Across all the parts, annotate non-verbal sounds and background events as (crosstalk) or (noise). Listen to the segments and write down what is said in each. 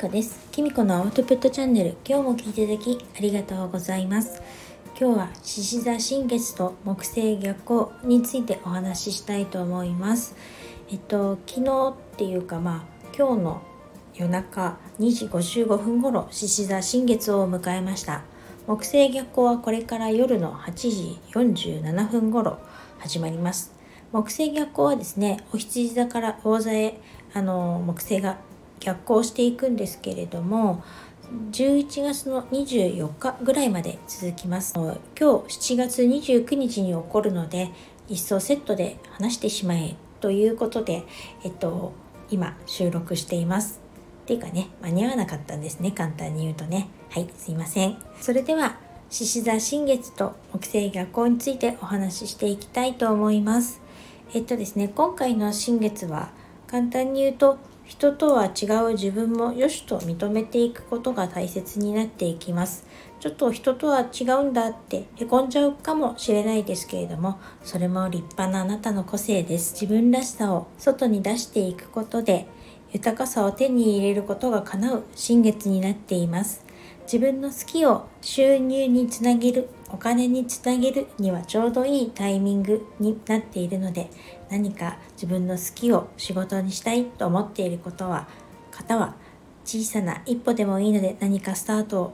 こです。きみこのアウトプットチャンネル、今日も聞いていただきありがとうございます。今日は獅子座新月と木星逆行についてお話ししたいと思います。えっと、昨日っていうかまあ今日の夜中2時55分頃獅子座新月を迎えました。木星逆行はこれから夜の8時47分頃始まります。木星逆行はですね、お羊座から魚座へあの木星が逆行していくんですけれども11月の24日ぐらいまで続きます。今日7月29日に起こるので一層セットで話してしまえということでえっと今収録しています。っていうかね間に合わなかったんですね簡単に言うとね。はいすいません。それでは獅子座新月と木星逆行についてお話ししていきたいと思います。えっとですね今回の新月は簡単に言うと人とは違う自分も良しと認めていくことが大切になっていきます。ちょっと人とは違うんだってへこんじゃうかもしれないですけれども、それも立派なあなたの個性です。自分らしさを外に出していくことで、豊かさを手に入れることが叶う新月になっています。自分の好きを収入につなげるお金につなげるにはちょうどいいタイミングになっているので何か自分の好きを仕事にしたいと思っていることは方は小さな一歩でもいいので何かスタートを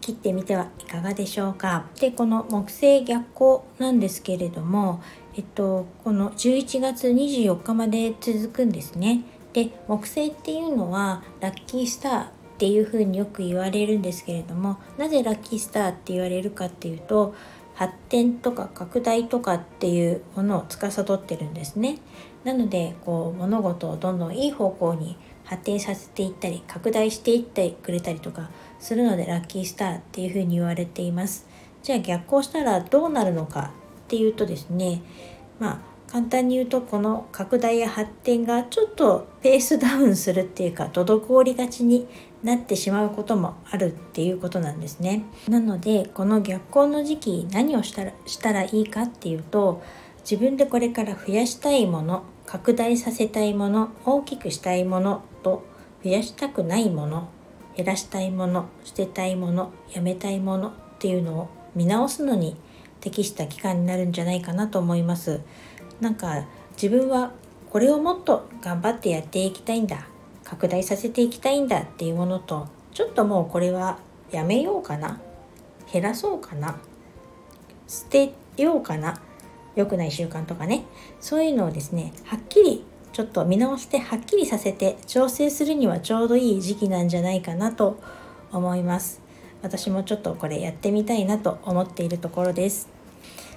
切ってみてはいかがでしょうか。でこの木星逆行なんですけれども、えっと、この11月24日まで続くんですね。で木星っていうのはラッキースターっていうふうによく言われるんですけれどもなぜラッキースターって言われるかっていうと発展とか拡大とかっていうものを司ってるんですね。なのでこう物事をどんどんいい方向に発展させていったり拡大していってくれたりとかするのでラッキースターっていうふうに言われています。じゃあ逆行したらどうなるのかっていうとですねまあ簡単に言うとこの拡大や発展がちょっとペースダウンするっていうか滞りがちになってしまうこともあるっていうことなんですね。なのでこの逆行の時期何をしたらしたらいいかっていうと自分でこれから増やしたいもの拡大させたいもの大きくしたいものと増やしたくないもの減らしたいもの捨てたいものやめたいものっていうのを見直すのに適した期間になるんじゃないかなと思います。なんか自分はこれをもっと頑張ってやっていきたいんだ拡大させていきたいんだっていうものとちょっともうこれはやめようかな減らそうかな捨てようかな良くない習慣とかね。そういうのをですねはっきりちょっと見直してはっきりさせて調整するにはちょうどいい時期なんじゃないかなと思います。私もちょっとこれやってみたいなと思っているところです。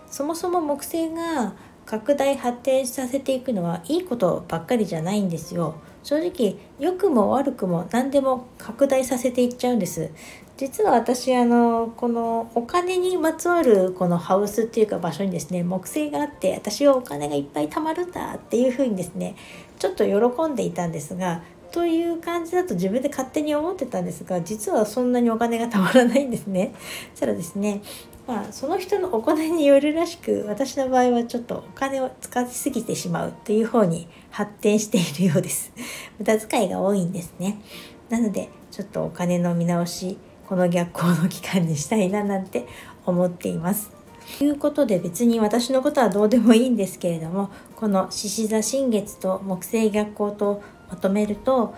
そもそも木星が拡大発展させていくのはいいことばっかりじゃないんですよ。正直良くも悪くも何でも拡大させていっちゃうんです。実は私あのこのお金にまつわるこのハウスっていうか場所にですね木星があって私はお金がいっぱい貯まるんだっていうふうにですねちょっと喜んでいたんですがという感じだと自分で勝手に思ってたんですが実はそんなにお金がたまらないんですね。(laughs) そしたらですねまあその人のお金によるらしく私の場合はちょっとお金を使いすぎてしまうという方に発展しているようです。(laughs) 無駄遣いが多いんですね。なのでちょっとお金の見直しこの逆行の期間にしたいななんて (laughs) 思っています。ということで別に私のことはどうでもいいんですけれどもこの獅子座新月と木星逆行とまとめると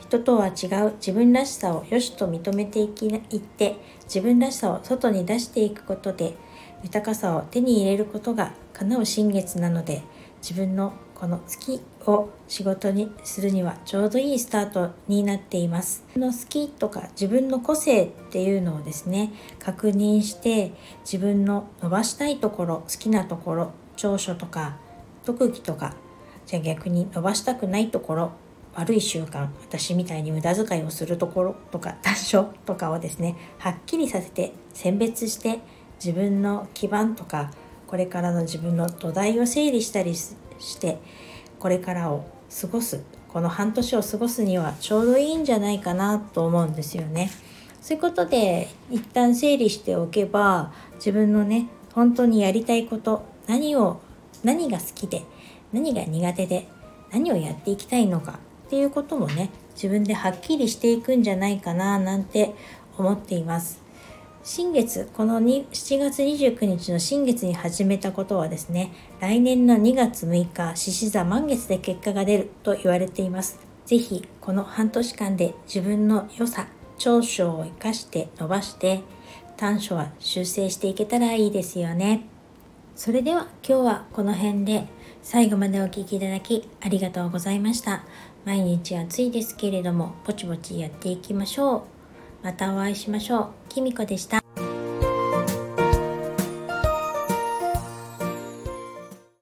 人とは違う自分らしさを良しと認めていきいって自分らしさを外に出していくことで豊かさを手に入れることが叶う新月なので自分のこの月を仕事にするにはちょうどいいスタートになっています。の好きとか自分の個性っていうのをですね確認して自分の伸ばしたいところ好きなところ長所とか特技とかじゃあ逆に伸ばしたくないところ悪い習慣私みたいに無駄遣いをするところとか多少とかをですねはっきりさせて選別して自分の基盤とかこれからの自分の土台を整理したりしてこれからを過ごすこの半年を過ごすにはちょうどいいんじゃないかなと思うんですよね。そういうことで一旦整理しておけば自分のね本当にやりたいこと何を何が好きで何が苦手で何をやっていきたいのかっていうこともね自分ではっきりしていくんじゃないかななんて思っています。新月この7月29日の新月に始めたことはですね来年の2月6日獅子座満月で結果が出ると言われています。是非この半年間で自分の良さ長所を生かして伸ばして短所は修正していけたらいいですよね。それでは今日はこの辺で最後までお聴きいただきありがとうございました。毎日暑いですけれどもぼちぼちやっていきましょうまたお会いしましょう。きみこでした。